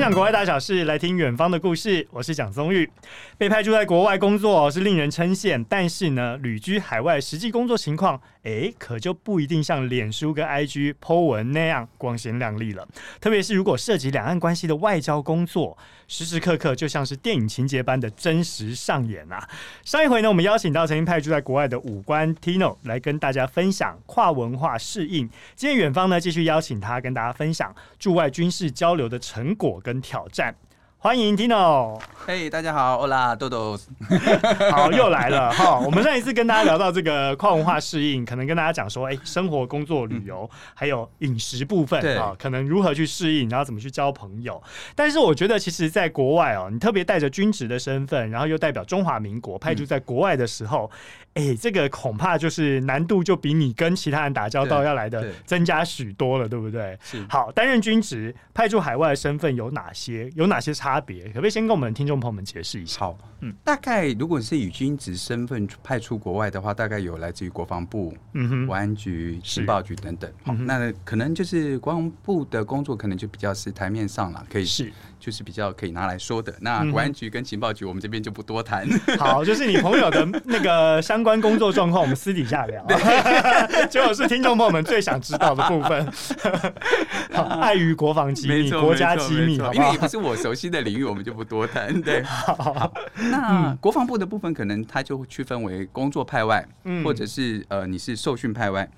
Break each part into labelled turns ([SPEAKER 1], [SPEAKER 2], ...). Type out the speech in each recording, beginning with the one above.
[SPEAKER 1] 享国外大小事，来听远方的故事。我是蒋松玉。被派驻在国外工作是令人称羡，但是呢，旅居海外实际工作情况，哎，可就不一定像脸书跟 IG po 文那样光鲜亮丽了。特别是如果涉及两岸关系的外交工作，时时刻刻就像是电影情节般的真实上演啊！上一回呢，我们邀请到曾经派驻在国外的武官 Tino 来跟大家分享跨文化适应。今天远方呢，继续邀请他跟大家分享驻外军事交流的成果挑战。欢迎 Tino，
[SPEAKER 2] 嘿，hey, 大家好，Hola，豆豆，
[SPEAKER 1] 好，又来了哈。我们上一次跟大家聊到这个跨文化适应，可能跟大家讲说，哎、欸，生活、工作、旅游，嗯、还有饮食部分啊对，可能如何去适应，然后怎么去交朋友。但是我觉得，其实，在国外哦，你特别带着军职的身份，然后又代表中华民国派驻在国外的时候。嗯哎、欸，这个恐怕就是难度就比你跟其他人打交道要来的增加许多了，对，不对？是。好，担任军职派驻海外的身份有哪些？有哪些差别？可不可以先跟我们听众朋友们解释一下？
[SPEAKER 2] 好，嗯，大概如果是以军职身份派出国外的话，大概有来自于国防部、嗯哼，国安局、情报局等等。好，那可能就是国防部的工作，可能就比较是台面上了，可以是。就是比较可以拿来说的。那国安局跟情报局，我们这边就不多谈。
[SPEAKER 1] 好，就是你朋友的那个相关工作状况，我们私底下聊。结果 是听众朋友们最想知道的部分。碍于国防机密、国家机密，
[SPEAKER 2] 因为也不是我熟悉的领域，我们就不多谈。对，好。那国防部的部分，可能它就会区分为工作派外，或者是呃，你是受训派外。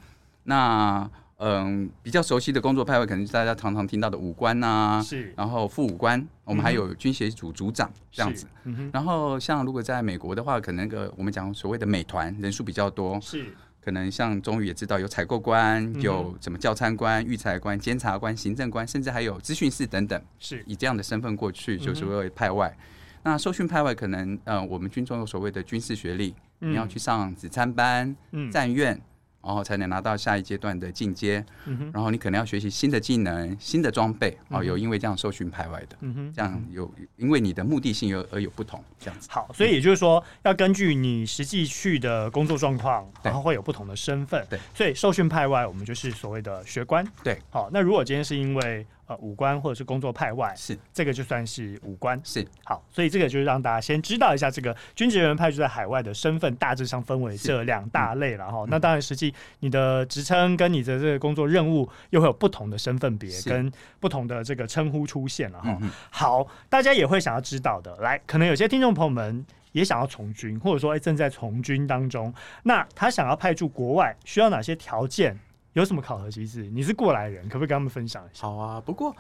[SPEAKER 2] 那嗯，比较熟悉的工作派位，可能是大家常常听到的武官呐、啊，是，然后副武官，我们还有军协组组长这样子。嗯、然后像如果在美国的话，可能个我们讲所谓的美团人数比较多，是，可能像中宇也知道有采购官，有什么教参官、预裁官、监察官、行政官，甚至还有资讯室等等，是。以这样的身份过去，就是为派外。嗯、那受训派外可能，呃，我们军中有所谓的军事学历，嗯、你要去上指参班、战院。嗯然后才能拿到下一阶段的进阶，然后你可能要学习新的技能、新的装备，哦、嗯，有因为这样受训派外的，这样有因为你的目的性有而有不同，这样子。
[SPEAKER 1] 好，所以也就是说，要根据你实际去的工作状况，然后会有不同的身份。对，所以受训派外，我们就是所谓的学官。对，好，那如果今天是因为。武官或者是工作派外，是这个就算是武官，是好，所以这个就是让大家先知道一下这个军职人员派驻在海外的身份，大致上分为这两大类了哈。嗯、那当然，实际你的职称跟你的这个工作任务又会有不同的身份别跟不同的这个称呼出现了哈。嗯、好，大家也会想要知道的，来，可能有些听众朋友们也想要从军，或者说哎正在从军当中，那他想要派驻国外，需要哪些条件？有什么考核机制？你是过来人，可不可以跟他们分享一下？
[SPEAKER 2] 好啊，不过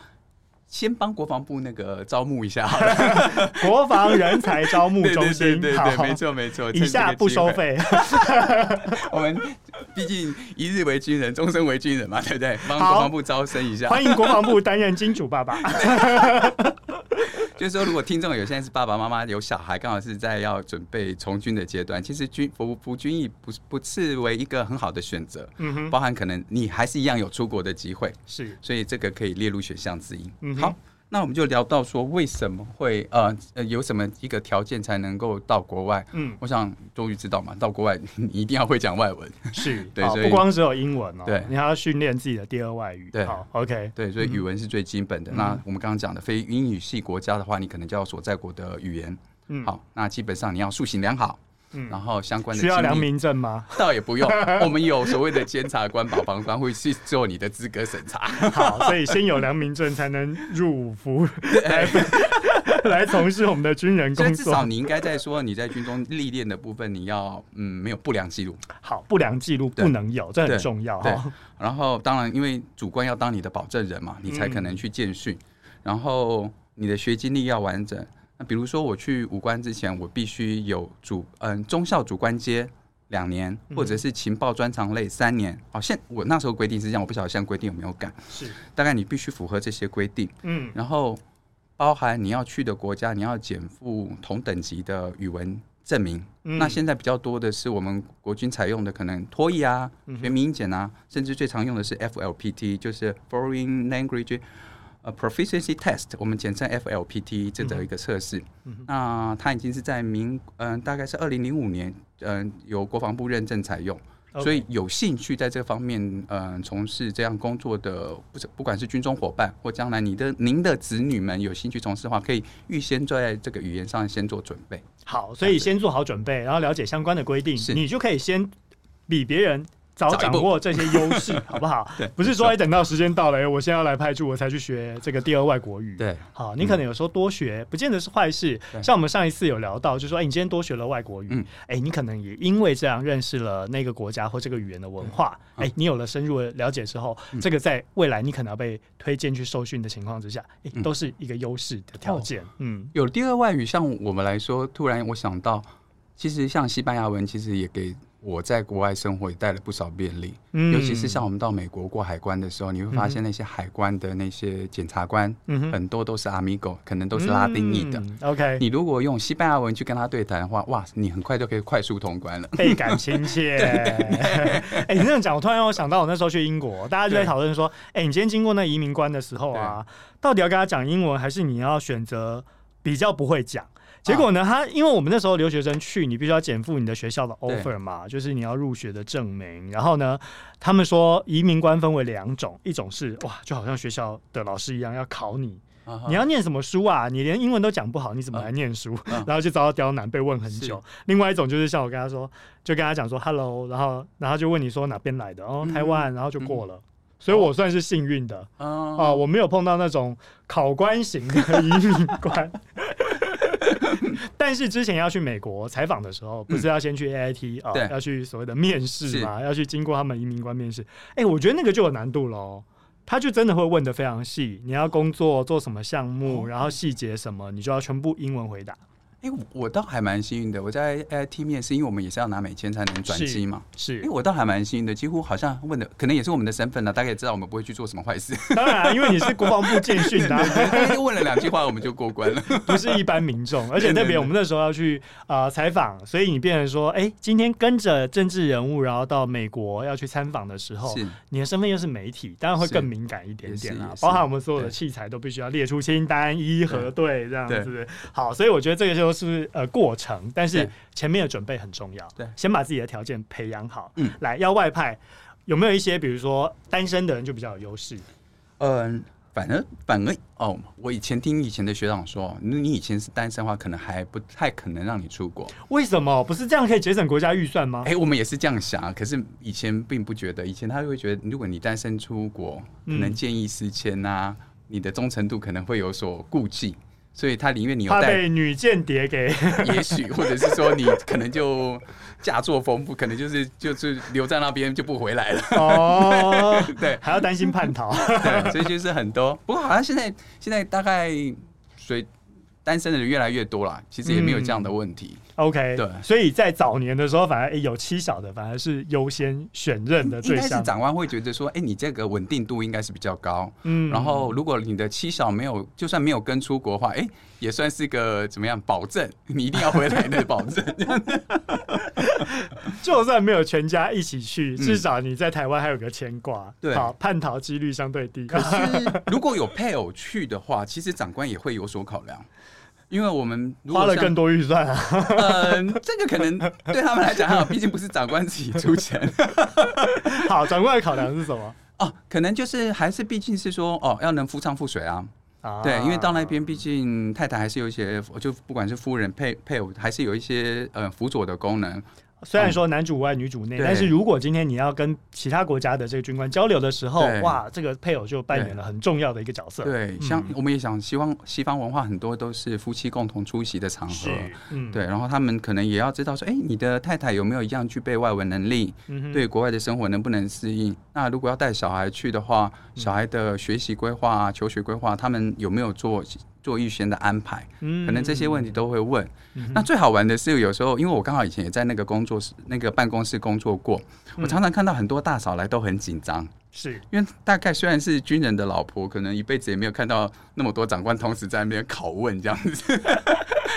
[SPEAKER 2] 先帮国防部那个招募一下好了，
[SPEAKER 1] 国防人才招募中心。
[SPEAKER 2] 对 对对，对，没错没错，
[SPEAKER 1] 以下不收费。
[SPEAKER 2] 我们毕竟一日为军人，终身为军人嘛，对不对？帮国防部招生一下，
[SPEAKER 1] 欢迎国防部担任金主爸爸。
[SPEAKER 2] 就是说，如果听众有现在是爸爸妈妈有小孩，刚好是在要准备从军的阶段，其实军服服军役不不次为一个很好的选择。嗯哼，包含可能你还是一样有出国的机会，是，所以这个可以列入选项之一。嗯，好。那我们就聊到说，为什么会呃呃有什么一个条件才能够到国外？嗯，我想终于知道嘛，到国外你一定要会讲外文，是对，所以不
[SPEAKER 1] 光只有英文哦，对，你还要训练自己的第二外语。对，好，OK，
[SPEAKER 2] 对，所以语文是最基本的。那我们刚刚讲的非英语系国家的话，你可能就要所在国的语言。嗯，好，那基本上你要塑形良好。嗯，然后相关的
[SPEAKER 1] 需要良民证吗？
[SPEAKER 2] 倒也不用，我们有所谓的监察官、保防官会去做你的资格审查。
[SPEAKER 1] 好，所以先有良民证才能入伍服 来来从事我们的军人工作。
[SPEAKER 2] 至少你应该在说你在军中历练的部分，你要嗯没有不良记录。
[SPEAKER 1] 好，不良记录不能有，这很重要对。
[SPEAKER 2] 然后当然，因为主官要当你的保证人嘛，你才可能去见训。然后你的学经历要完整。比如说，我去武官之前，我必须有主嗯中校主官阶两年，或者是情报专长类三年。哦，现我那时候规定是这样，我不晓得现在规定有没有改。是，大概你必须符合这些规定。嗯，然后包含你要去的国家，你要减负同等级的语文证明。嗯，那现在比较多的是我们国军采用的，可能托译啊、全民英检啊，甚至最常用的是 FLPT，就是 Foreign Language。呃，proficiency test，我们简称 FLPT 这的一个测试。嗯、那它已经是在民，嗯、呃，大概是二零零五年，嗯、呃，由国防部认证采用。所以有兴趣在这方面，嗯、呃，从事这样工作的，不是不管是军中伙伴或将来你的您的子女们有兴趣从事的话，可以预先在这个语言上先做准备。
[SPEAKER 1] 好，所以先做好准备，然后了解相关的规定，你就可以先比别人。早掌握这些优势，好不好？对，不是说哎，等到时间到了，哎，我现在要来派驻，我才去学这个第二外国语。对，好，你可能有时候多学，不见得是坏事。像我们上一次有聊到，就说，哎，你今天多学了外国语，哎，你可能也因为这样认识了那个国家或这个语言的文化，哎，你有了深入的了解之后，这个在未来你可能要被推荐去受训的情况之下，哎，都是一个优势的条件。嗯，
[SPEAKER 2] 有第二外语，像我们来说，突然我想到，其实像西班牙文，其实也给。我在国外生活也带了不少便利，嗯，尤其是像我们到美国过海关的时候，你会发现那些海关的那些检察官，嗯，很多都是阿米狗可能都是拉丁裔的。OK，你如果用西班牙文去跟他对谈的话，哇，你很快就可以快速通关了，
[SPEAKER 1] 倍感亲切。哎，你这样讲，我突然让我想到，我那时候去英国，大家就在讨论说，哎，你今天经过那移民关的时候啊，到底要跟他讲英文，还是你要选择比较不会讲？结果呢？他因为我们那时候留学生去，你必须要减负你的学校的 offer 嘛，就是你要入学的证明。然后呢，他们说移民官分为两种，一种是哇，就好像学校的老师一样要考你，你要念什么书啊？你连英文都讲不好，你怎么来念书？然后就遭到刁难，被问很久。另外一种就是像我跟他说，就跟他讲说 hello，然后然后就问你说哪边来的？哦，台湾，然后就过了。所以我算是幸运的啊，我没有碰到那种考官型的移民官。但是之前要去美国采访的时候，不是要先去 AIT 啊、嗯哦，要去所谓的面试嘛，要去经过他们移民官面试。哎、欸，我觉得那个就有难度喽。他就真的会问的非常细，你要工作做什么项目，然后细节什么，你就要全部英文回答。
[SPEAKER 2] 哎、欸，我倒还蛮幸运的。我在 AIT 面试，因为我们也是要拿美签才能转机嘛。是，因为，我倒还蛮幸运的，几乎好像问的可能也是我们的身份呢、啊，大概也知道我们不会去做什么坏事。
[SPEAKER 1] 当然、啊，因为你是国防部建训的、啊，
[SPEAKER 2] 问了两句话我们就过关了，
[SPEAKER 1] 不是一般民众。而且特别我们那时候要去啊采访，所以你变成说，哎、欸，今天跟着政治人物，然后到美国要去参访的时候，你的身份又是媒体，当然会更敏感一点点啦。包含我们所有的器材都必须要列出清单，一一核对这样子。好，所以我觉得这个就是呃过。程，但是前面的准备很重要。对，先把自己的条件培养好。嗯，来要外派，有没有一些比如说单身的人就比较有优势？
[SPEAKER 2] 嗯，反而反而哦，我以前听以前的学长说，你以前是单身的话，可能还不太可能让你出国。
[SPEAKER 1] 为什么？不是这样可以节省国家预算吗？
[SPEAKER 2] 哎、欸，我们也是这样想，可是以前并不觉得。以前他会觉得，如果你单身出国，可能见异思迁啊，嗯、你的忠诚度可能会有所顾忌。所以他宁愿你有带
[SPEAKER 1] 被女间谍给，
[SPEAKER 2] 也许或者是说你可能就嫁作丰富，可能就是就是留在那边就不回来了。
[SPEAKER 1] 哦，对，还要担心叛逃，
[SPEAKER 2] 对，所以就是很多。不过好像现在现在大概所以。单身的人越来越多了，其实也没有这样的问题。
[SPEAKER 1] 嗯、OK，对，所以在早年的时候，反而、欸、有妻小的反而是优先选任的对象。
[SPEAKER 2] 长官会觉得说，哎、欸，你这个稳定度应该是比较高。嗯，然后如果你的妻小没有，就算没有跟出国的话，哎、欸，也算是个怎么样保证？你一定要回来的保证。
[SPEAKER 1] 就算没有全家一起去，至少你在台湾还有个牵挂。对、嗯，好，叛逃几率相对低。
[SPEAKER 2] 可是 如果有配偶去的话，其实长官也会有所考量。因为我们
[SPEAKER 1] 花了更多预算啊，
[SPEAKER 2] 嗯，这个可能对他们来讲还好，毕竟不是长官自己出钱。
[SPEAKER 1] 好，长官的考量是什么？
[SPEAKER 2] 哦，可能就是还是毕竟是说哦，要能夫唱妇随啊。啊，对，因为到那边毕竟太太还是有一些，就不管是夫人配配偶，还是有一些呃辅佐的功能。
[SPEAKER 1] 虽然说男主外女主内，但是如果今天你要跟其他国家的这个军官交流的时候，哇，这个配偶就扮演了很重要的一个角色。
[SPEAKER 2] 对，像我们也想，希望西方文化很多都是夫妻共同出席的场合，嗯，对，然后他们可能也要知道说，哎，你的太太有没有一样具备外文能力？对国外的生活能不能适应？那如果要带小孩去的话，小孩的学习规划啊、求学规划，他们有没有做？做预先的安排，可能这些问题都会问。嗯、那最好玩的是，有时候因为我刚好以前也在那个工作室、那个办公室工作过，我常常看到很多大嫂来都很紧张，是。因为大概虽然是军人的老婆，可能一辈子也没有看到那么多长官同时在那边拷问这样子。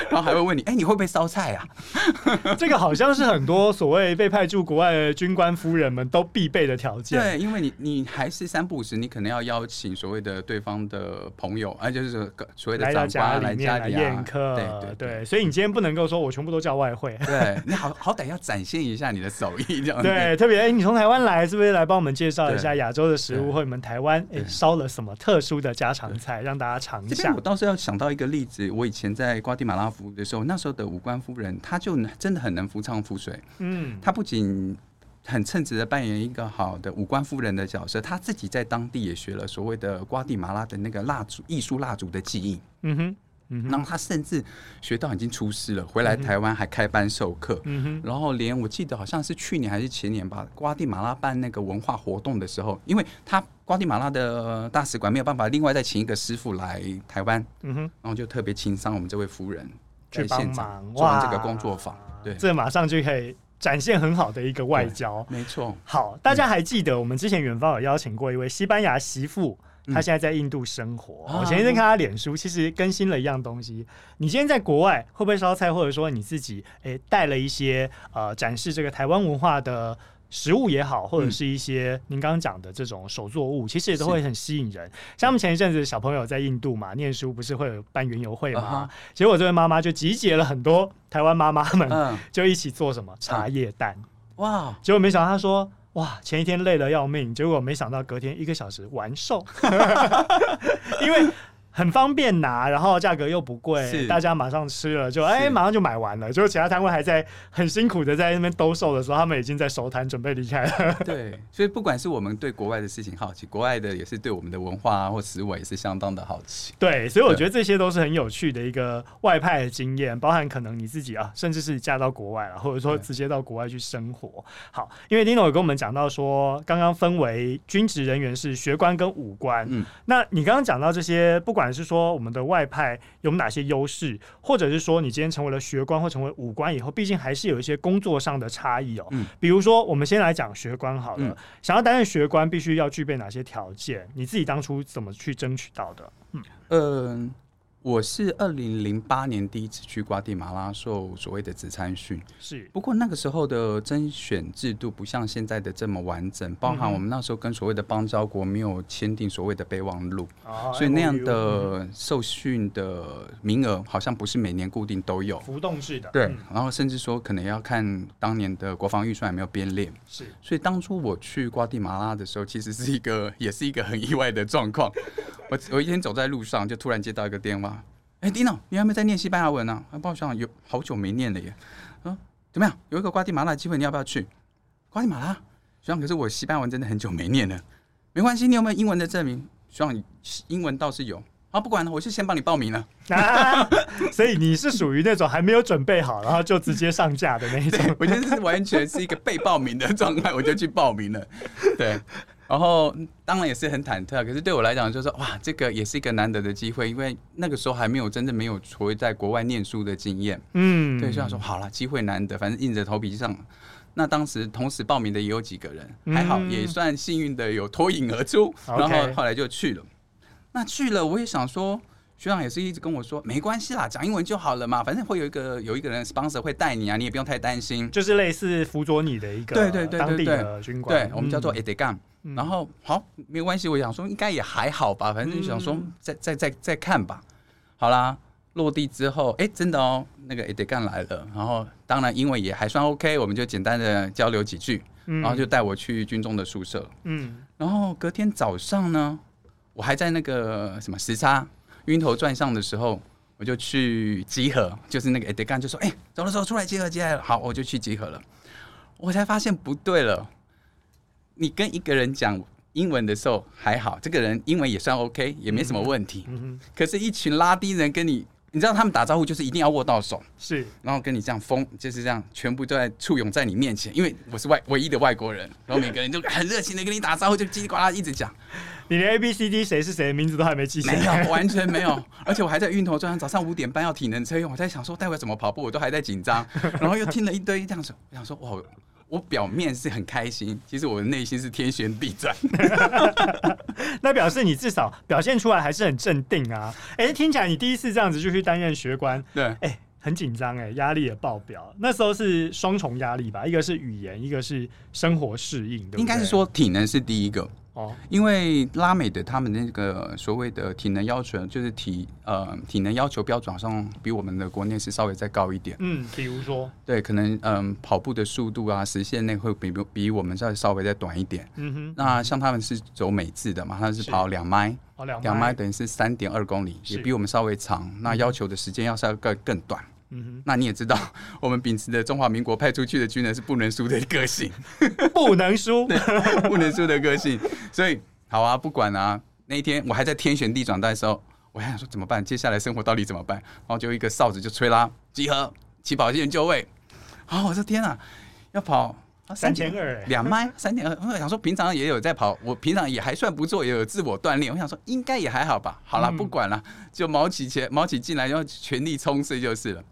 [SPEAKER 2] 然后还会问你，哎、欸，你会不会烧菜啊？
[SPEAKER 1] 这个好像是很多所谓被派驻国外的军官夫人们都必备的条件。
[SPEAKER 2] 对，因为你你还是三不五时，你可能要邀请所谓的对方的朋友，而、啊、就是所谓的长官来家里来宴客。对对对，
[SPEAKER 1] 所以你今天不能够说我全部都叫外汇。
[SPEAKER 2] 对，你好好歹要展现一下你的手艺，这样
[SPEAKER 1] 对。特别哎、欸，你从台湾来，是不是来帮我们介绍一下亚洲的食物，或你们台湾哎烧了什么特殊的家常菜，让大家尝一下。
[SPEAKER 2] 我倒是要想到一个例子，我以前在瓜地马拉服务的时候，那时候的武官夫人，她就真的很能夫唱妇随。嗯，她不仅很称职的扮演一个好的武官夫人的角色，她自己在当地也学了所谓的瓜地马拉的那个蜡烛艺术蜡烛的技艺。嗯哼。然后他甚至学到已经出师了，回来台湾还开班授课。嗯、然后连我记得好像是去年还是前年吧，瓜地马拉办那个文化活动的时候，因为他瓜地马拉的大使馆没有办法另外再请一个师傅来台湾，嗯、然后就特别请上我们这位夫人去现场做完这个工作坊。对，
[SPEAKER 1] 这马上就可以展现很好的一个外交。
[SPEAKER 2] 没错。
[SPEAKER 1] 好，大家还记得我们之前远方有邀请过一位西班牙媳妇。他现在在印度生活。嗯、我前一阵看他脸书，其实更新了一样东西。你今天在国外会不会烧菜，或者说你自己诶带了一些呃展示这个台湾文化的食物也好，或者是一些您刚刚讲的这种手作物，其实也都会很吸引人。像我们前一阵子小朋友在印度嘛念书，不是会有办园游会吗？结果这位妈妈就集结了很多台湾妈妈们，就一起做什么茶叶蛋。哇！结果没想到他说。哇，前一天累得要命，结果没想到隔天一个小时完售，因为。很方便拿，然后价格又不贵，大家马上吃了就哎、欸，马上就买完了。就是其他摊位还在很辛苦的在那边兜售的时候，他们已经在收摊准备离开了。
[SPEAKER 2] 对，所以不管是我们对国外的事情好奇，国外的也是对我们的文化或食物也是相当的好奇。
[SPEAKER 1] 对，所以我觉得这些都是很有趣的一个外派的经验，包含可能你自己啊，甚至是嫁到国外了，或者说直接到国外去生活。好，因为 Dino 有跟我们讲到说，刚刚分为军职人员是学官跟武官。嗯，那你刚刚讲到这些，不管还是说我们的外派有哪些优势，或者是说你今天成为了学官或成为武官以后，毕竟还是有一些工作上的差异哦。嗯，比如说我们先来讲学官好了，嗯，想要担任学官，必须要具备哪些条件？你自己当初怎么去争取到的？嗯，
[SPEAKER 2] 呃。我是二零零八年第一次去瓜地马拉受所谓的职参训，是。不过那个时候的甄选制度不像现在的这么完整，包含我们那时候跟所谓的邦交国没有签订所谓的备忘录，嗯，所以那样的受训的名额好像不是每年固定都有，
[SPEAKER 1] 浮动式的。
[SPEAKER 2] 对，然后甚至说可能要看当年的国防预算有没有编列。是。所以当初我去瓜地马拉的时候，其实是一个也是一个很意外的状况。我我一天走在路上，就突然接到一个电话。哎，Dino，你还没在念西班牙文呢？啊？不好意思，有好久没念了耶。啊，怎么样？有一个瓜地马拉的机会，你要不要去？瓜地马拉？学长，可是我西班牙文真的很久没念了。没关系，你有没有英文的证明？学长，英文倒是有。好，不管了，我就先帮你报名了。
[SPEAKER 1] 啊，所以你是属于那种还没有准备好，然后就直接上架的那一种。
[SPEAKER 2] 我觉得是完全是一个被报名的状态，我就去报名了。对。然后当然也是很忐忑，可是对我来讲就是说，哇，这个也是一个难得的机会，因为那个时候还没有真正没有所谓在国外念书的经验，嗯，对，所以想说好了，机会难得，反正硬着头皮上。那当时同时报名的也有几个人，还好也算幸运的有脱颖而出，嗯，然后后来就去了。那去了，我也想说。学长也是一直跟我说，没关系啦，讲英文就好了嘛，反正会有一个有一个人 sponsor 会带你啊，你也不用太担心，
[SPEAKER 1] 就是类似辅佐你的一个对对对当地的军官，
[SPEAKER 2] 对，我们叫做 edegam、嗯。然后好，没关系，我想说应该也还好吧，反正就想说再再再再看吧。好啦，落地之后，哎、欸，真的哦，那个 edegam 来了，然后当然英文也还算 OK，我们就简单的交流几句，然后就带我去军中的宿舍。嗯，然后隔天早上呢，我还在那个什么时差。晕头转向的时候，我就去集合，就是那个 edegam 就说：“哎、欸，走了走了，出来集合，集合。”好，我就去集合了。我才发现不对了，你跟一个人讲英文的时候还好，这个人英文也算 OK，也没什么问题。嗯、可是，一群拉丁人跟你。你知道他们打招呼就是一定要握到手，是，然后跟你这样疯，就是这样，全部都在簇拥在你面前，因为我是外唯一的外国人，然后每个人都很热情的跟你打招呼，就叽里呱啦一直讲，
[SPEAKER 1] 你连 A B C D 谁是谁的名字都还没记下来，
[SPEAKER 2] 没有，完全没有，而且我还在晕头转向，早上五点半要体能测验，我在想说待会怎么跑步，我都还在紧张，然后又听了一堆这样子，我想说哇。我表面是很开心，其实我的内心是天旋地转。
[SPEAKER 1] 那表示你至少表现出来还是很镇定啊！哎、欸，听起来你第一次这样子就去担任学官，对，哎、欸，很紧张哎，压力也爆表。那时候是双重压力吧，一个是语言，一个是生活适应？
[SPEAKER 2] 应该是说体能是第一个。哦，因为拉美的他们那个所谓的体能要求，就是体呃体能要求标准好像比我们的国内是稍微再高一点。
[SPEAKER 1] 嗯，比如说，
[SPEAKER 2] 对，可能嗯、呃、跑步的速度啊，时限内会比比我们再稍微再短一点。嗯哼。那像他们是走美制的嘛，他是跑两迈，哦两迈等于是三点二公里，也比我们稍微长。那要求的时间要稍微更更短。嗯，那你也知道，我们秉持的中华民国派出去的军人是不能输的个性，
[SPEAKER 1] 不能输，
[SPEAKER 2] 不能输的个性。所以，好啊，不管啊。那一天我还在天旋地转的时候，我还想说怎么办？接下来生活到底怎么办？然后就一个哨子就吹啦，集合，起跑线就位。啊，我说天啊，要跑
[SPEAKER 1] 三千二，
[SPEAKER 2] 两迈三点二。我想说平常也有在跑，我平常也还算不错，也有自我锻炼。我想说应该也还好吧。好了，不管了，就卯起前卯起劲来，要全力冲刺就是了。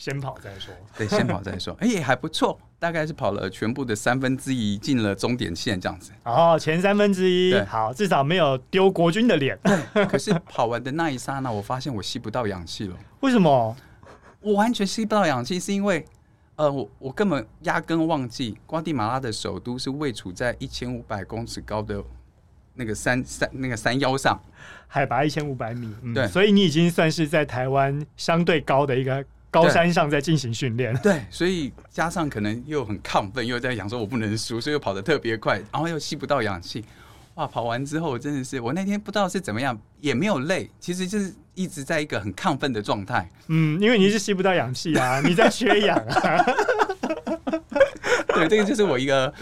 [SPEAKER 1] 先跑再说，
[SPEAKER 2] 对，先跑再说。哎、欸，还不错，大概是跑了全部的三分之一，进了终点线这样子。
[SPEAKER 1] 哦，前三分之一，好，至少没有丢国军的脸。
[SPEAKER 2] 对，可是跑完的那一刹那，我发现我吸不到氧气了。
[SPEAKER 1] 为什么？
[SPEAKER 2] 我完全吸不到氧气，是因为，呃，我我根本压根忘记，瓜地马拉的首都是位处在一千五百公尺高的那个山山那个山腰上，
[SPEAKER 1] 海拔一千五百米。
[SPEAKER 2] 嗯，对，
[SPEAKER 1] 所以你已经算是在台湾相对高的一个。高山上在进行训练，
[SPEAKER 2] 对，所以加上可能又很亢奋，又在想说我不能输，所以又跑得特别快，然后又吸不到氧气，哇！跑完之后真的是，我那天不知道是怎么样，也没有累，其实就是一直在一个很亢奋的状态。
[SPEAKER 1] 嗯，因为你是吸不到氧气啊，你在缺氧啊。
[SPEAKER 2] 对，这个就是我一个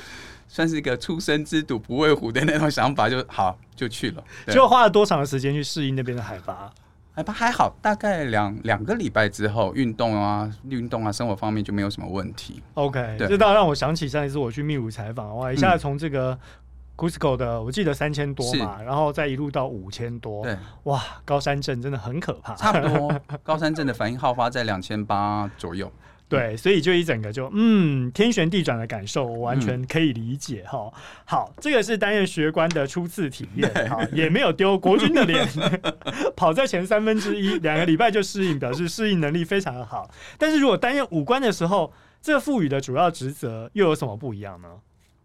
[SPEAKER 2] 算是一个初生之犊不畏虎的那种想法，就好就去了。
[SPEAKER 1] 就花了多长的时间去适应那边的海拔？
[SPEAKER 2] 海拔还好，大概两两个礼拜之后，运动啊、运动啊、生活方面就没有什么问题。
[SPEAKER 1] OK，这倒让我想起上一次我去秘鲁采访，哇，一下子从这个 Cusco 的，我记得三千多嘛，然后再一路到五千多，对，哇，高山症真的很可怕。
[SPEAKER 2] 差不多，高山症的反应好发在两千八左右。
[SPEAKER 1] 对，所以就一整个就嗯，天旋地转的感受，我完全可以理解哈、嗯。好，这个是担任学官的初次体验，哈，也没有丢国军的脸，跑在前三分之一，两个礼拜就适应，表示适应能力非常的好。但是如果担任武官的时候，这个赋予的主要职责又有什么不一样呢？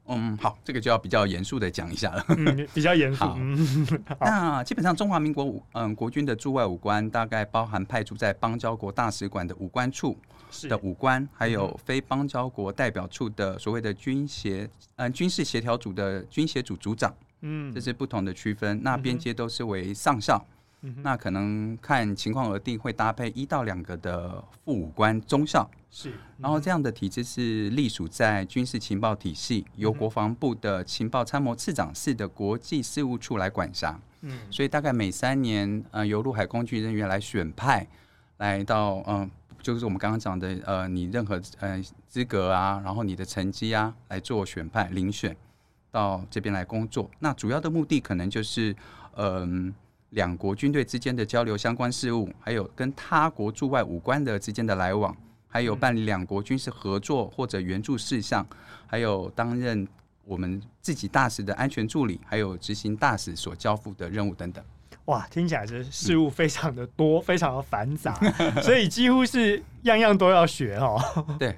[SPEAKER 2] 嗯，好，这个就要比较严肃的讲一下了。
[SPEAKER 1] 嗯，比较严肃。
[SPEAKER 2] 那基本上中华民国武嗯国军的驻外武官，大概包含派驻在邦交国大使馆的武官处的武官，还有非邦交国代表处的所谓的军协嗯军事协调组的军协组组长。嗯，这是不同的区分。那边界都是为上校。嗯、那可能看情况而定，会搭配一到两个的副武官中校。是，然后这样的体制是隶属在军事情报体系，由国防部的情报参谋次长室的国际事务处来管辖。嗯，所以大概每三年，呃，由陆海空军人员来选派，来到，嗯、呃，就是我们刚刚讲的，呃，你任何呃资格啊，然后你的成绩啊，来做选派遴选到这边来工作。那主要的目的可能就是，嗯、呃。两国军队之间的交流相关事务，还有跟他国驻外武官的之间的来往，还有办理两国军事合作或者援助事项，还有担任我们自己大使的安全助理，还有执行大使所交付的任务等等。
[SPEAKER 1] 哇，听起来这事务非常的多，嗯、非常的繁杂，所以几乎是样样都要学哦。
[SPEAKER 2] 对。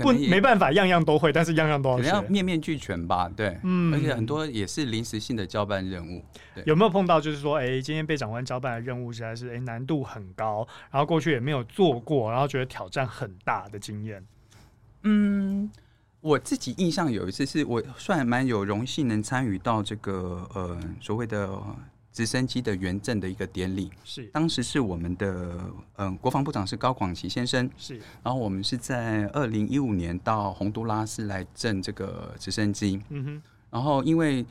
[SPEAKER 1] 不，没办法，样样都会，但是样样都要学，
[SPEAKER 2] 要面面俱全吧？对，嗯，而且很多也是临时性的交办任务。
[SPEAKER 1] 有没有碰到就是说，哎、欸，今天被长官交办的任务实在是哎、欸、难度很高，然后过去也没有做过，然后觉得挑战很大的经验？
[SPEAKER 2] 嗯，我自己印象有一次是我算蛮有荣幸能参与到这个呃所谓的。直升机的圆赠的一个典礼，是。当时是我们的嗯国防部长是高广齐先生，是，然后我们是在二零一五年到洪都拉斯来赠这个直升机，嗯哼，然后因为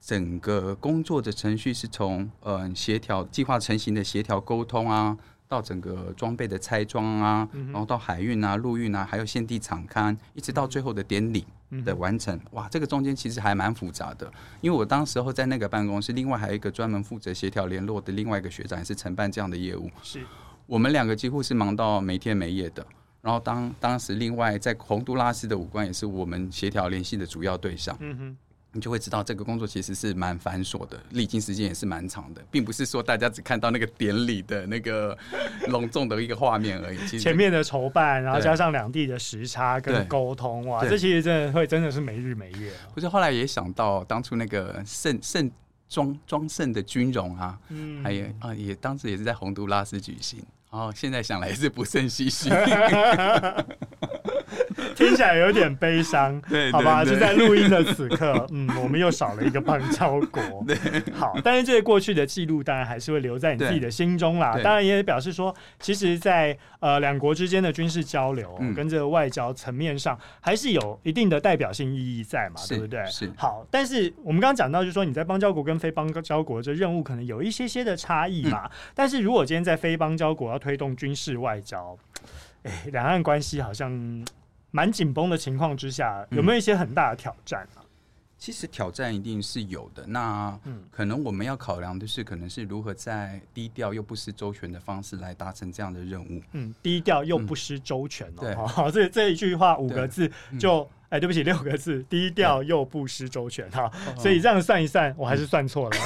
[SPEAKER 2] 整个工作的程序是从嗯协调计划成型的协调沟通啊。到整个装备的拆装啊，然后到海运啊、陆运啊，还有现地场勘，一直到最后的典礼的完成。哇，这个中间其实还蛮复杂的。因为我当时候在那个办公室，另外还有一个专门负责协调联络的另外一个学长，也是承办这样的业务。是，我们两个几乎是忙到没天没夜的。然后当当时另外在洪都拉斯的武官也是我们协调联系的主要对象。嗯哼。你就会知道这个工作其实是蛮繁琐的，历经时间也是蛮长的，并不是说大家只看到那个典礼的那个 隆重的一个画面而已。其实
[SPEAKER 1] 前面的筹办，然后加上两地的时差跟沟通，哇，这其实真的会真的是没日没夜。
[SPEAKER 2] 不是，后来也想到当初那个盛盛庄庄盛的军容啊，嗯，还有啊，也当时也是在洪都拉斯举行，然后现在想来是不胜唏嘘。
[SPEAKER 1] 听起来有点悲伤，对，好吧，就在录音的此刻，嗯，我们又少了一个邦交国，好，但是这个过去的记录当然还是会留在你自己的心中啦。当然也表示说，其实在，在呃两国之间的军事交流、嗯、跟这个外交层面上，还是有一定的代表性意义在嘛，对不对？是。好，但是我们刚刚讲到，就是说你在邦交国跟非邦交国这任务可能有一些些的差异嘛。嗯、但是如果今天在非邦交国要推动军事外交，哎，两岸关系好像。蛮紧绷的情况之下，有没有一些很大的挑
[SPEAKER 2] 战其实挑战一定是有的。那可能我们要考量的是，可能是如何在低调又不失周全的方式来达成这样的任务。
[SPEAKER 1] 嗯，低调又不失周全哦。嗯、对，好，这这一句话五个字就，哎、嗯欸，对不起，六个字，低调又不失周全哈。所以这样算一算，我还是算错了，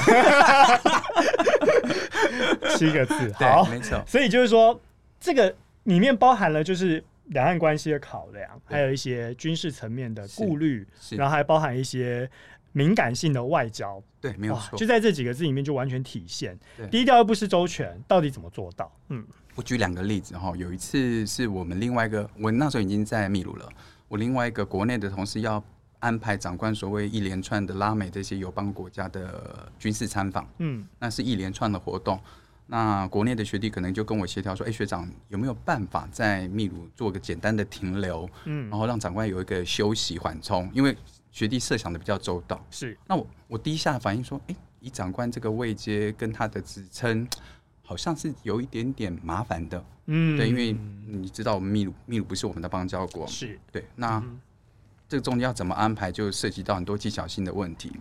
[SPEAKER 1] 七个字。好，没错。所以就是说，这个里面包含了就是。两岸关系的考量，还有一些军事层面的顾虑，然后还包含一些敏感性的外交。
[SPEAKER 2] 对，没有错，
[SPEAKER 1] 就在这几个字里面就完全体现。低调又不失周全，到底怎么做到？嗯，
[SPEAKER 2] 我举两个例子哈。有一次是我们另外一个，我那时候已经在秘鲁了。我另外一个国内的同事要安排长官所谓一连串的拉美这些友邦国家的军事参访，嗯，那是一连串的活动。那国内的学弟可能就跟我协调说：“哎、欸，学长有没有办法在秘鲁做个简单的停留，嗯，然后让长官有一个休息缓冲？因为学弟设想的比较周到。是，那我我第一下反应说：哎、欸，以长官这个位阶跟他的职称，好像是有一点点麻烦的。嗯，对，因为你知道，我们秘鲁秘鲁不是我们的邦交国，是对。那、嗯、这个中间要怎么安排，就涉及到很多技巧性的问题。”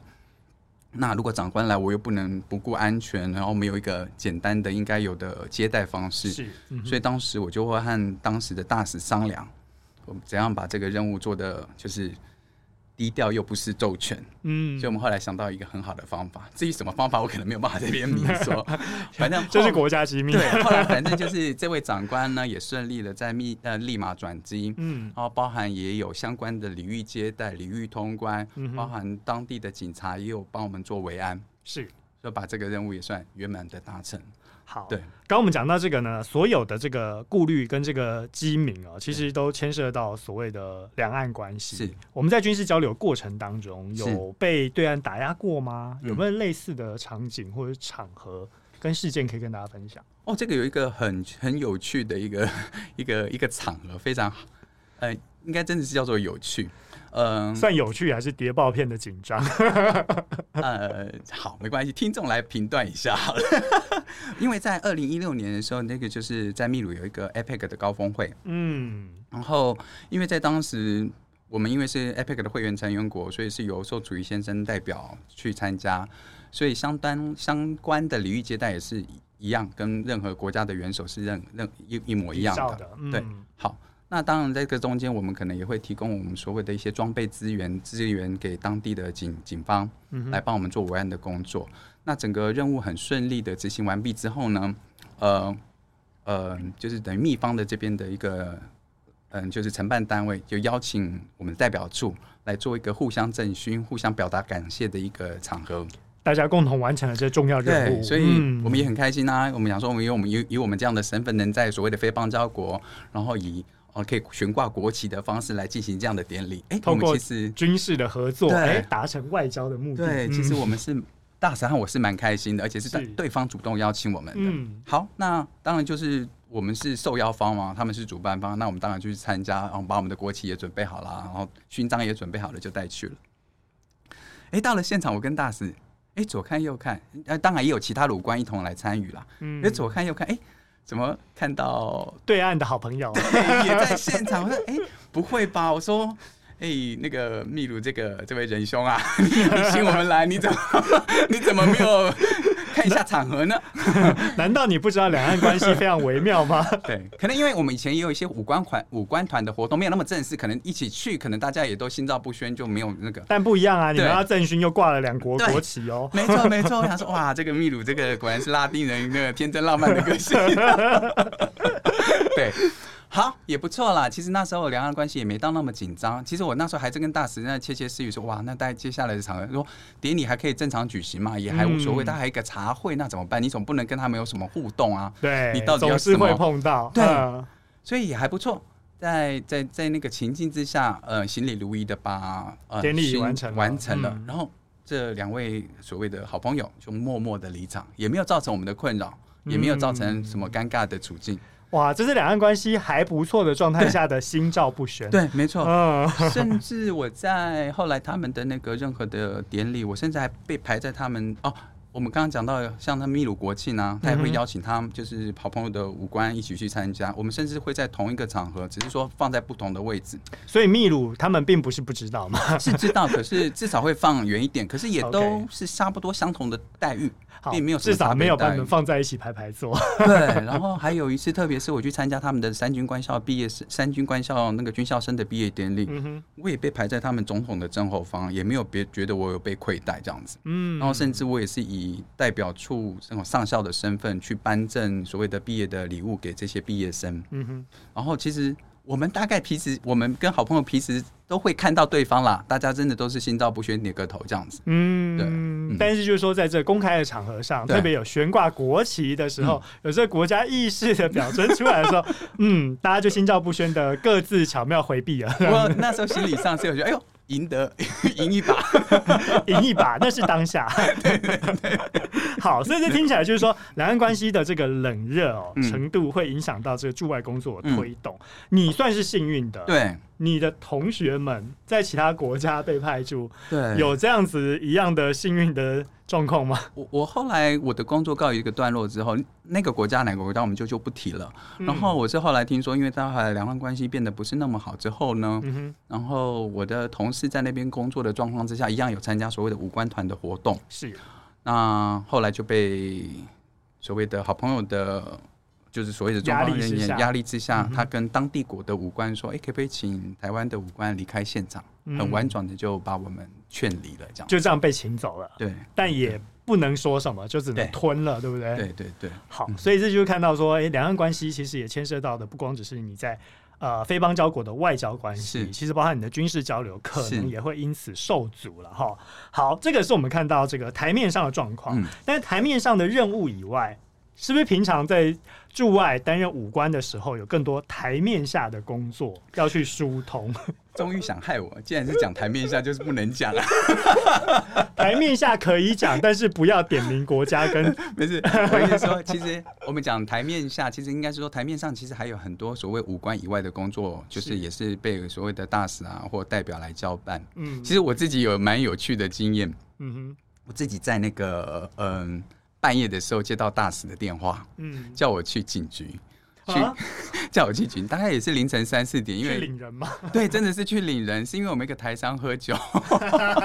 [SPEAKER 2] 那如果长官来，我又不能不顾安全，然后我们有一个简单的应该有的接待方式，是，嗯、所以当时我就会和当时的大使商量，我们怎样把这个任务做的就是。低调又不失周全，嗯，所以我们后来想到一个很好的方法。至于什么方法，我可能没有办法在边明说。反正
[SPEAKER 1] 这是国家机密。
[SPEAKER 2] 对，后来 反正就是这位长官呢，也顺利的在密呃立马转机，嗯，然后包含也有相关的礼遇接待、礼遇通关，嗯，包含当地的警察也有帮我们做维安，是，所以把这个任务也算圆满的达成。
[SPEAKER 1] 好，对，刚刚我们讲到这个呢，所有的这个顾虑跟这个机敏啊，其实都牵涉到所谓的两岸关系。是，我们在军事交流过程当中有被对岸打压过吗？有没有类似的场景或者场合跟事件可以跟大家分享？
[SPEAKER 2] 哦，这个有一个很很有趣的一个一个一个场合，非常，呃，应该真的是叫做有趣。
[SPEAKER 1] 嗯，算有趣还是谍报片的紧张？
[SPEAKER 2] 呃，好，没关系，听众来评断一下好了。因为在二零一六年的时候，那个就是在秘鲁有一个 APEC 的高峰会，嗯，然后因为在当时我们因为是 APEC 的会员成员国，所以是由受楚瑜先生代表去参加，所以相当相关的礼遇接待也是一样，跟任何国家的元首是任任一一模一样的，的嗯、对，好。那当然，在这个中间，我们可能也会提供我们所谓的一些装备资源、资源给当地的警警方，来帮我们做维安的工作。嗯、那整个任务很顺利的执行完毕之后呢，呃呃，就是等于秘方的这边的一个，嗯、呃，就是承办单位就邀请我们代表处来做一个互相赠勋、互相表达感谢的一个场合。
[SPEAKER 1] 大家共同完成了这重要任务，
[SPEAKER 2] 所以我们也很开心啊。嗯、我们想说，我们以我们以以我们这样的身份，能在所谓的非邦交国，然后以哦，可以悬挂国旗的方式来进行这样的典礼。哎、欸，通过其实
[SPEAKER 1] 军事的合作，哎，达成外交的目的。
[SPEAKER 2] 对，其实我们是大使，我是蛮开心的，而且是对方主动邀请我们的。嗯，好，那当然就是我们是受邀方嘛，他们是主办方，那我们当然就去参加，然后把我们的国旗也准备好了，然后勋章也准备好了，就带去了。哎、欸，到了现场，我跟大使，哎、欸，左看右看，呃，当然也有其他的武官一同来参与了。嗯，哎，左看右看，哎、欸。怎么看到
[SPEAKER 1] 对岸的好朋友
[SPEAKER 2] 也在现场？我说：“哎、欸，不会吧？”我说：“哎、欸，那个秘鲁这个这位仁兄啊，你请我们来，你怎么 你怎么没有看一下场合呢？
[SPEAKER 1] 难道你不知道两岸关系非常微妙吗？
[SPEAKER 2] 对，可能因为我们以前也有一些武官团、武官团的活动，没有那么正式，可能一起去，可能大家也都心照不宣，就没有那个。
[SPEAKER 1] 但不一样啊，你们要郑勋又挂了两国国旗哦。
[SPEAKER 2] 没错没错，我想说哇，这个秘鲁这个果然是拉丁人那个天真浪漫的个性。对。好，也不错啦。其实那时候两岸关系也没到那么紧张。其实我那时候还在跟大使在窃窃私语说，哇，那待接下来的场合，说典礼还可以正常举行嘛，也还无所谓。他、嗯、还有一个茶会，那怎么办？你总不能跟他们有什么互动啊？
[SPEAKER 1] 对，
[SPEAKER 2] 你到底要
[SPEAKER 1] 总是会碰到。
[SPEAKER 2] 对，嗯、所以也还不错。在在在那个情境之下，呃，行礼如仪的把呃
[SPEAKER 1] 典礼完成
[SPEAKER 2] 完成了。然后这两位所谓的好朋友就默默的离场，也没有造成我们的困扰，也没有造成什么尴尬的处境。
[SPEAKER 1] 哇，这是两岸关系还不错的状态下的心照不宣。
[SPEAKER 2] 对，没错。嗯，甚至我在后来他们的那个任何的典礼，我甚至还被排在他们哦。我们刚刚讲到，像他秘鲁国庆呢，他也会邀请他们，就是好朋友的武官一起去参加。我们甚至会在同一个场合，只是说放在不同的位置。
[SPEAKER 1] 所以秘鲁他们并不是不知道嘛，
[SPEAKER 2] 是知道，可是至少会放远一点。可是也都 是差不多相同的待遇，并没有
[SPEAKER 1] 至少没有把你们放在一起排排坐。
[SPEAKER 2] 对，然后还有一次，特别是我去参加他们的三军官校毕业生、三军官校那个军校生的毕业典礼，嗯，我也被排在他们总统的正后方，也没有别觉得我有被亏待这样子。嗯，然后甚至我也是以。以代表处这种上校的身份去颁赠所谓的毕业的礼物给这些毕业生。嗯哼，然后其实我们大概平时我们跟好朋友平时都会看到对方啦，大家真的都是心照不宣，点个头这样子。嗯，对。嗯、
[SPEAKER 1] 但是就是说，在这公开的场合上，特别有悬挂国旗的时候，嗯、有这国家意识的表征出来的时候，嗯，大家就心照不宣的各自巧妙回避了。
[SPEAKER 2] 我那时候心理上是有觉得，哎呦。赢得 赢一把，
[SPEAKER 1] 赢一把，那是当下。对对对，好，所以这听起来就是说，两岸关系的这个冷热哦程度，会影响到这个驻外工作的推动。你算是幸运的，
[SPEAKER 2] 对。
[SPEAKER 1] 你的同学们在其他国家被派驻，对，有这样子一样的幸运的状况吗？
[SPEAKER 2] 我我后来我的工作告一个段落之后，那个国家哪个国家我们就就不提了。嗯、然后我是后来听说，因为到后来两岸关系变得不是那么好之后呢，嗯、然后我的同事在那边工作的状况之下，一样有参加所谓的武官团的活动。
[SPEAKER 1] 是，
[SPEAKER 2] 那后来就被所谓的好朋友的。就是所谓的中方人员压力之下，他跟当地国的武官说：“哎，可不可以请台湾的武官离开现场？”很婉转的就把我们劝离了，这样
[SPEAKER 1] 就这样被请走了。
[SPEAKER 2] 对，
[SPEAKER 1] 但也不能说什么，就只能吞了，对不对？
[SPEAKER 2] 对对对。
[SPEAKER 1] 好，所以这就是看到说，哎，两岸关系其实也牵涉到的不光只是你在呃非邦交国的外交关系，其实包含你的军事交流，可能也会因此受阻了哈。好，这个是我们看到这个台面上的状况，但是台面上的任务以外。是不是平常在驻外担任武官的时候，有更多台面下的工作要去疏通？
[SPEAKER 2] 终于想害我，既然是讲台面下，就是不能讲啊。
[SPEAKER 1] 台面下可以讲，但是不要点名国家跟
[SPEAKER 2] 没事。我意思说，其实我们讲台面下，其实应该是说台面上，其实还有很多所谓武官以外的工作，就是也是被所谓的大使啊或代表来交办。嗯，其实我自己有蛮有趣的经验。嗯哼，我自己在那个嗯。半夜的时候接到大使的电话，嗯，叫我去警局，去 叫我去警，大概也是凌晨三四点，因为
[SPEAKER 1] 领人嘛，
[SPEAKER 2] 对，真的是去领人，是因为我们一个台商喝酒，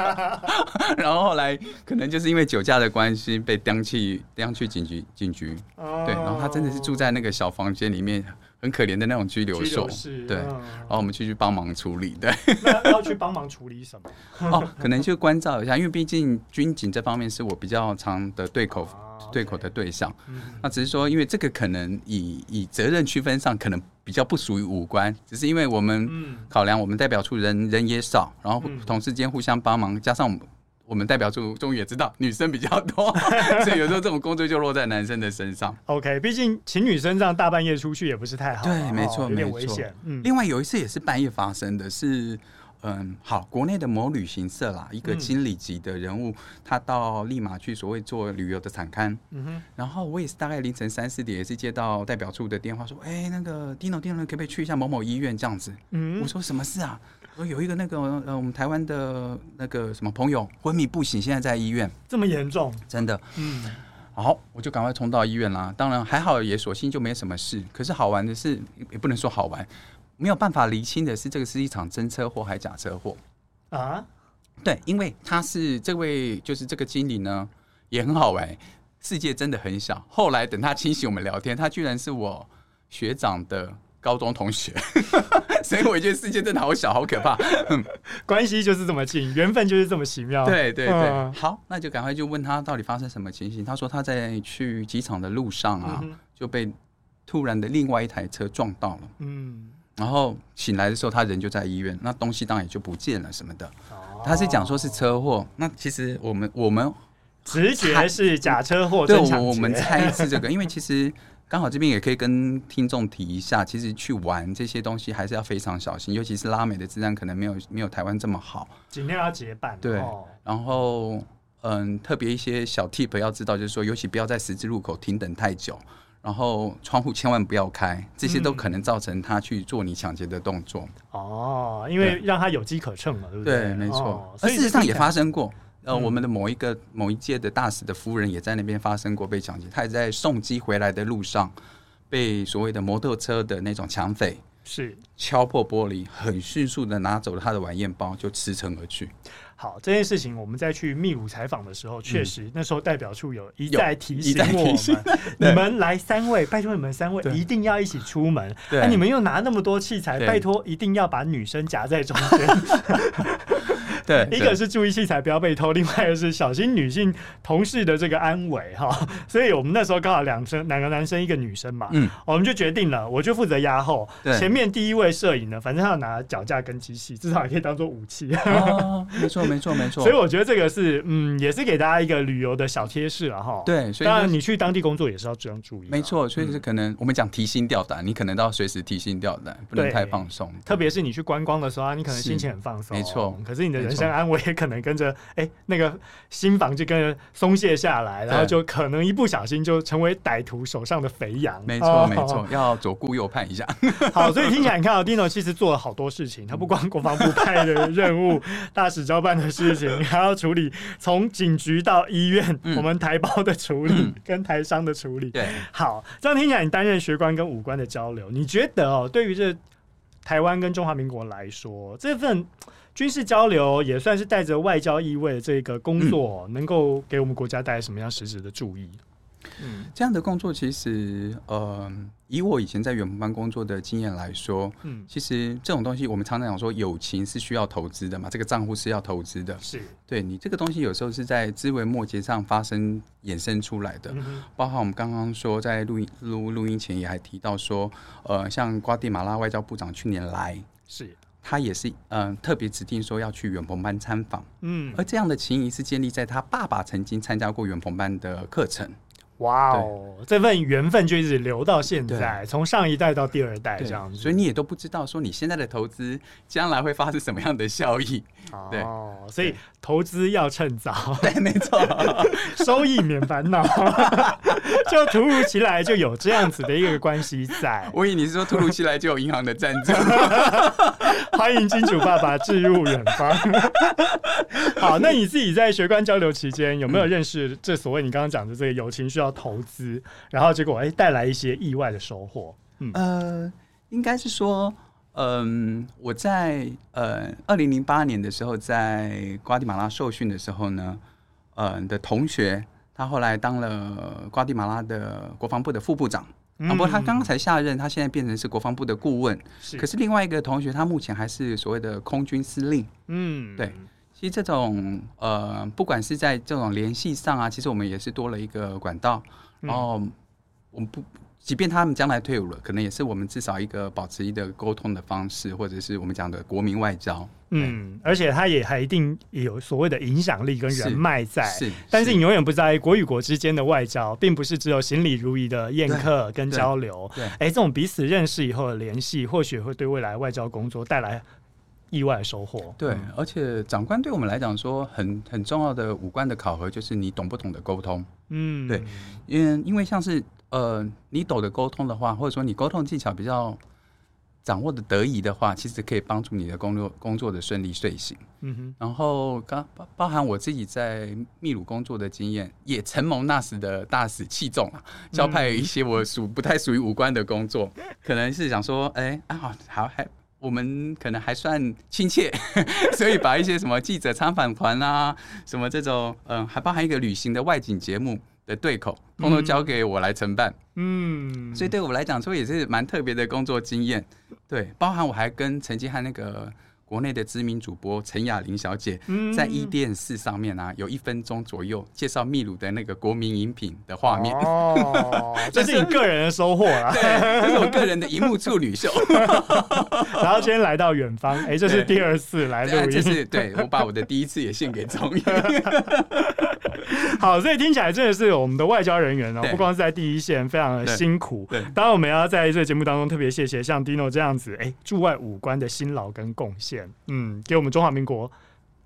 [SPEAKER 2] 然后后来可能就是因为酒驾的关系被叼去叼去警局警局，对，然后他真的是住在那个小房间里面。很可怜的那种拘留所，对，然后我们去去帮忙处理，对。
[SPEAKER 1] 要去帮忙处理什么？
[SPEAKER 2] 哦，可能就关照一下，因为毕竟军警这方面是我比较常的对口对口的对象。那只是说，因为这个可能以以责任区分上，可能比较不属于五官，只是因为我们考量我们代表处人人也少，然后同事间互相帮忙，加上我们。我们代表处终于也知道女生比较多，所以有时候这种工作就落在男生的身上。
[SPEAKER 1] OK，毕竟请女生这样大半夜出去也不是太好。
[SPEAKER 2] 对，没错，
[SPEAKER 1] 有点危险。
[SPEAKER 2] 嗯。另外有一次也是半夜发生的是，嗯，好，国内的某旅行社啦，一个经理级的人物，他到立马去所谓做旅游的产刊。嗯哼。然后我也是大概凌晨三四点，也是接到代表处的电话，说，哎，那个 Dino，Dino 可不可以去一下某某医院这样子？嗯。我说什么事啊？我有一个那个呃，我们台湾的那个什么朋友昏迷不醒，现在在医院。
[SPEAKER 1] 这么严重？
[SPEAKER 2] 真的。嗯。好，我就赶快冲到医院啦。当然还好，也索性就没什么事。可是好玩的是，也不能说好玩，没有办法厘清的是，这个是一场真车祸还是假车祸啊？对，因为他是这位就是这个经理呢，也很好玩。世界真的很小。后来等他清醒，我们聊天，他居然是我学长的高中同学，所以我觉得世界真的好小，好可怕。
[SPEAKER 1] 关系就是这么近，缘分就是这么奇妙。
[SPEAKER 2] 对对对，嗯、好，那就赶快就问他到底发生什么情形。他说他在去机场的路上啊，嗯、就被突然的另外一台车撞到了。嗯，然后醒来的时候，他人就在医院，那东西当然也就不见了什么的。哦、他是讲说是车祸，那其实我们我们
[SPEAKER 1] 直觉是假车祸，
[SPEAKER 2] 对，我我们猜是这个，因为其实。刚好这边也可以跟听众提一下，其实去玩这些东西还是要非常小心，尤其是拉美的治安可能没有没有台湾这么好，
[SPEAKER 1] 尽量要结伴。
[SPEAKER 2] 对，哦、然后嗯，特别一些小 tip 要知道，就是说，尤其不要在十字路口停等太久，然后窗户千万不要开，这些都可能造成他去做你抢劫的动作。
[SPEAKER 1] 哦，因为让他有机可乘嘛，对不对？
[SPEAKER 2] 对，没错。哦、而事实上也发生过。呃，我们的某一个某一届的大使的夫人也在那边发生过被抢劫，他也在送机回来的路上被所谓的摩托车的那种抢匪是敲破玻璃，很迅速的拿走了他的晚宴包，就驰骋而去。
[SPEAKER 1] 好，这件事情我们在去秘鲁采访的时候，确实那时候代表处有一再提醒我们：你们来三位，拜托你们三位一定要一起出门。那你们又拿那么多器材，拜托一定要把女生夹在中间。对，一个是注意器材不要被偷，另外一个是小心女性同事的这个安危哈。所以我们那时候刚好两生两个男生一个女生嘛，嗯，我们就决定了，我就负责压后，前面第一位摄影呢，反正他要拿脚架跟机器，至少也可以当做武器。
[SPEAKER 2] 哦，没错没错没错。
[SPEAKER 1] 所以我觉得这个是嗯，也是给大家一个旅游的小贴士了哈。
[SPEAKER 2] 对，所以
[SPEAKER 1] 当然你去当地工作也是要这样注意。
[SPEAKER 2] 没错，所以是可能我们讲提心吊胆，你可能都要随时提心吊胆，不能太放松。
[SPEAKER 1] 特别是你去观光的时候啊，你可能心情很放松，
[SPEAKER 2] 没错。
[SPEAKER 1] 可是你的人身安危也可能跟着哎，那个心房就跟着松懈下来，然后就可能一不小心就成为歹徒手上的肥羊。
[SPEAKER 2] 没错，没错，要左顾右盼一下。
[SPEAKER 1] 好，所以听起来你看到 Dino 其实做了好多事情，他不光国防部派的任务、大使交办的事情，还要处理从警局到医院，我们台胞的处理跟台商的处理。对，好，这样听起来你担任学官跟武官的交流，你觉得哦，对于这台湾跟中华民国来说，这份。军事交流也算是带着外交意味的这个工作，能够给我们国家带来什么样实质的注意？
[SPEAKER 2] 嗯，这样的工作其实，呃，以我以前在远澎班工作的经验来说，嗯，其实这种东西我们常常讲说，友情是需要投资的嘛，这个账户是要投资的，是。对你这个东西有时候是在枝微末节上发生衍生出来的，嗯、包括我们刚刚说在录音录录音前也还提到说，呃，像瓜地马拉外交部长去年来是。他也是嗯、呃，特别指定说要去远鹏班参访，嗯，而这样的情谊是建立在他爸爸曾经参加过远鹏班的课程。
[SPEAKER 1] 哇哦，这份缘分就一直留到现在，从上一代到第二代这样子，
[SPEAKER 2] 所以你也都不知道说你现在的投资将来会发生什么样的效益。对
[SPEAKER 1] 哦，所以投资要趁早，
[SPEAKER 2] 对，没错，
[SPEAKER 1] 收益免烦恼，就突如其来就有这样子的一个关系在。
[SPEAKER 2] 我以为你是说突如其来就有银行的赞助，
[SPEAKER 1] 欢迎金主爸爸置入远方。好，那你自己在学官交流期间有没有认识这所谓你刚刚讲的这个友情需要？投资，然后结果哎，带来一些意外的收获。嗯，
[SPEAKER 2] 呃，应该是说，嗯、呃，我在呃二零零八年的时候，在瓜地马拉受训的时候呢，呃的同学，他后来当了瓜地马拉的国防部的副部长。嗯、啊，不过他刚刚才下任，他现在变成是国防部的顾问。是，可是另外一个同学，他目前还是所谓的空军司令。嗯，对。其实这种呃，不管是在这种联系上啊，其实我们也是多了一个管道。然后我们不，即便他们将来退伍了，可能也是我们至少一个保持一个沟通的方式，或者是我们讲的国民外交。
[SPEAKER 1] 嗯，而且他也还一定有所谓的影响力跟人脉在。是，是但是你永远不知道国与国之间的外交，并不是只有行礼如仪的宴客跟交流。对，哎，这种彼此认识以后的联系，或许会对未来外交工作带来。意外收获，
[SPEAKER 2] 对，嗯、而且长官对我们来讲说很很重要的五官的考核就是你懂不懂得沟通，嗯，对，因为因为像是呃你懂得沟通的话，或者说你沟通技巧比较掌握的得宜的话，其实可以帮助你的工作工作的顺利遂行。嗯哼，然后刚包包含我自己在秘鲁工作的经验，也承蒙那时的大使器重啊，交派一些我属不太属于五官的工作，嗯、可能是想说，哎啊好好还。我们可能还算亲切，所以把一些什么记者参访团啊，什么这种，嗯，还包含一个旅行的外景节目，的对口，通通交给我来承办。嗯，所以对我来讲说也是蛮特别的工作经验。对，包含我还跟曾经和那个。国内的知名主播陈雅玲小姐，在伊甸四上面啊，有一分钟左右介绍秘鲁的那个国民饮品的画面。
[SPEAKER 1] 哦，这是你个人的收获啊！
[SPEAKER 2] 对，这是我个人的荧幕处女秀。
[SPEAKER 1] 然后今天来到远方，哎、欸，这是第二次来录音，
[SPEAKER 2] 这是对我把我的第一次也献给综艺。
[SPEAKER 1] 好，所以听起来真的是我们的外交人员哦，不光是在第一线，非常的辛苦。对，当然我们要在这个节目当中特别谢谢像 Dino 这样子，哎、欸，驻外武官的辛劳跟贡献。嗯，给我们中华民国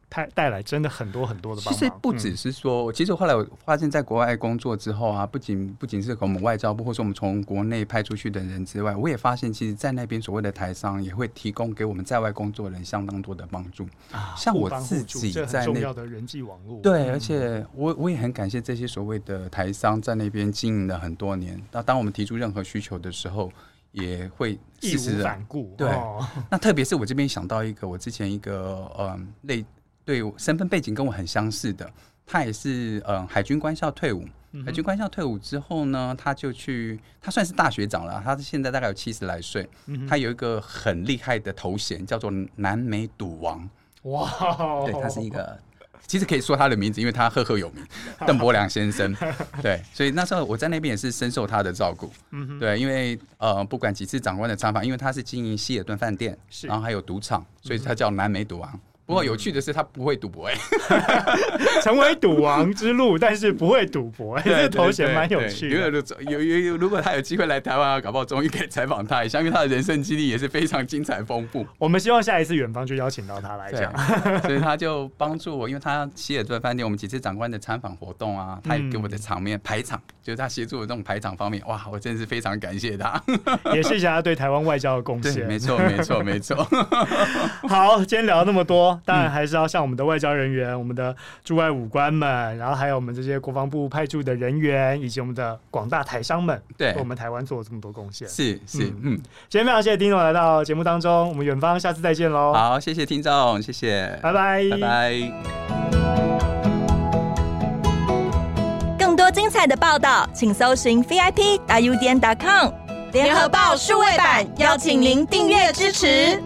[SPEAKER 1] 带带来真的很多很多的帮助。
[SPEAKER 2] 其实不只是说，嗯、其实后来我发现，在国外工作之后啊，不仅不仅是和我们外交部，或者我们从国内派出去的人之外，我也发现，其实，在那边所谓的台商也会提供给我们在外工作的人相当多的帮助。啊，像我自己在那，
[SPEAKER 1] 重要的人际网络。
[SPEAKER 2] 对，而且我我也很感谢这些所谓的台商在那边经营了很多年。那当我们提出任何需求的时候，也会
[SPEAKER 1] 义无反顾，
[SPEAKER 2] 对。哦、那特别是我这边想到一个，我之前一个嗯类对身份背景跟我很相似的，他也是嗯海军官校退伍，海军官校退伍之后呢，他就去，他算是大学长了，他现在大概有七十来岁，他有一个很厉害的头衔叫做南美赌王，哇，对，他是一个。其实可以说他的名字，因为他赫赫有名，邓伯良先生。对，所以那时候我在那边也是深受他的照顾。嗯，对，因为呃，不管几次长官的参访，因为他是经营希尔顿饭店，是，然后还有赌场，所以他叫南美赌王。不过有趣的是，他不会赌博哎，
[SPEAKER 1] 成为赌王之路，但是不会赌博哎，这个头衔蛮有趣的。
[SPEAKER 2] 有有有，如果他有机会来台湾啊，搞不好终于可以采访他一下，因为他的人生经历也是非常精彩丰富。
[SPEAKER 1] 我们希望下一次远方就邀请到他来讲，
[SPEAKER 2] 所以他就帮助我，因为他希尔顿饭店，我们几次长官的参访活动啊，他也给我的场面排场，就是他协助我这种排场方面，哇，我真的是非常感谢他，
[SPEAKER 1] 也谢谢他对台湾外交的贡献。
[SPEAKER 2] 没错，没错，没错。
[SPEAKER 1] 好，今天聊了那么多。当然还是要向我们的外交人员、我们的驻外武官们，然后还有我们这些国防部派驻的人员，以及我们的广大台商们，对我们台湾做了这么多贡献。
[SPEAKER 2] 是是，嗯，嗯
[SPEAKER 1] 今天非常谢谢 Dino 来到节目当中，我们远方下次再见喽。
[SPEAKER 2] 好，谢谢听众，谢谢，
[SPEAKER 1] 拜拜，
[SPEAKER 2] 拜拜。
[SPEAKER 3] 更多精彩的报道，请搜寻 VIP.UDN.com 联合报数位版，邀请您订阅支持。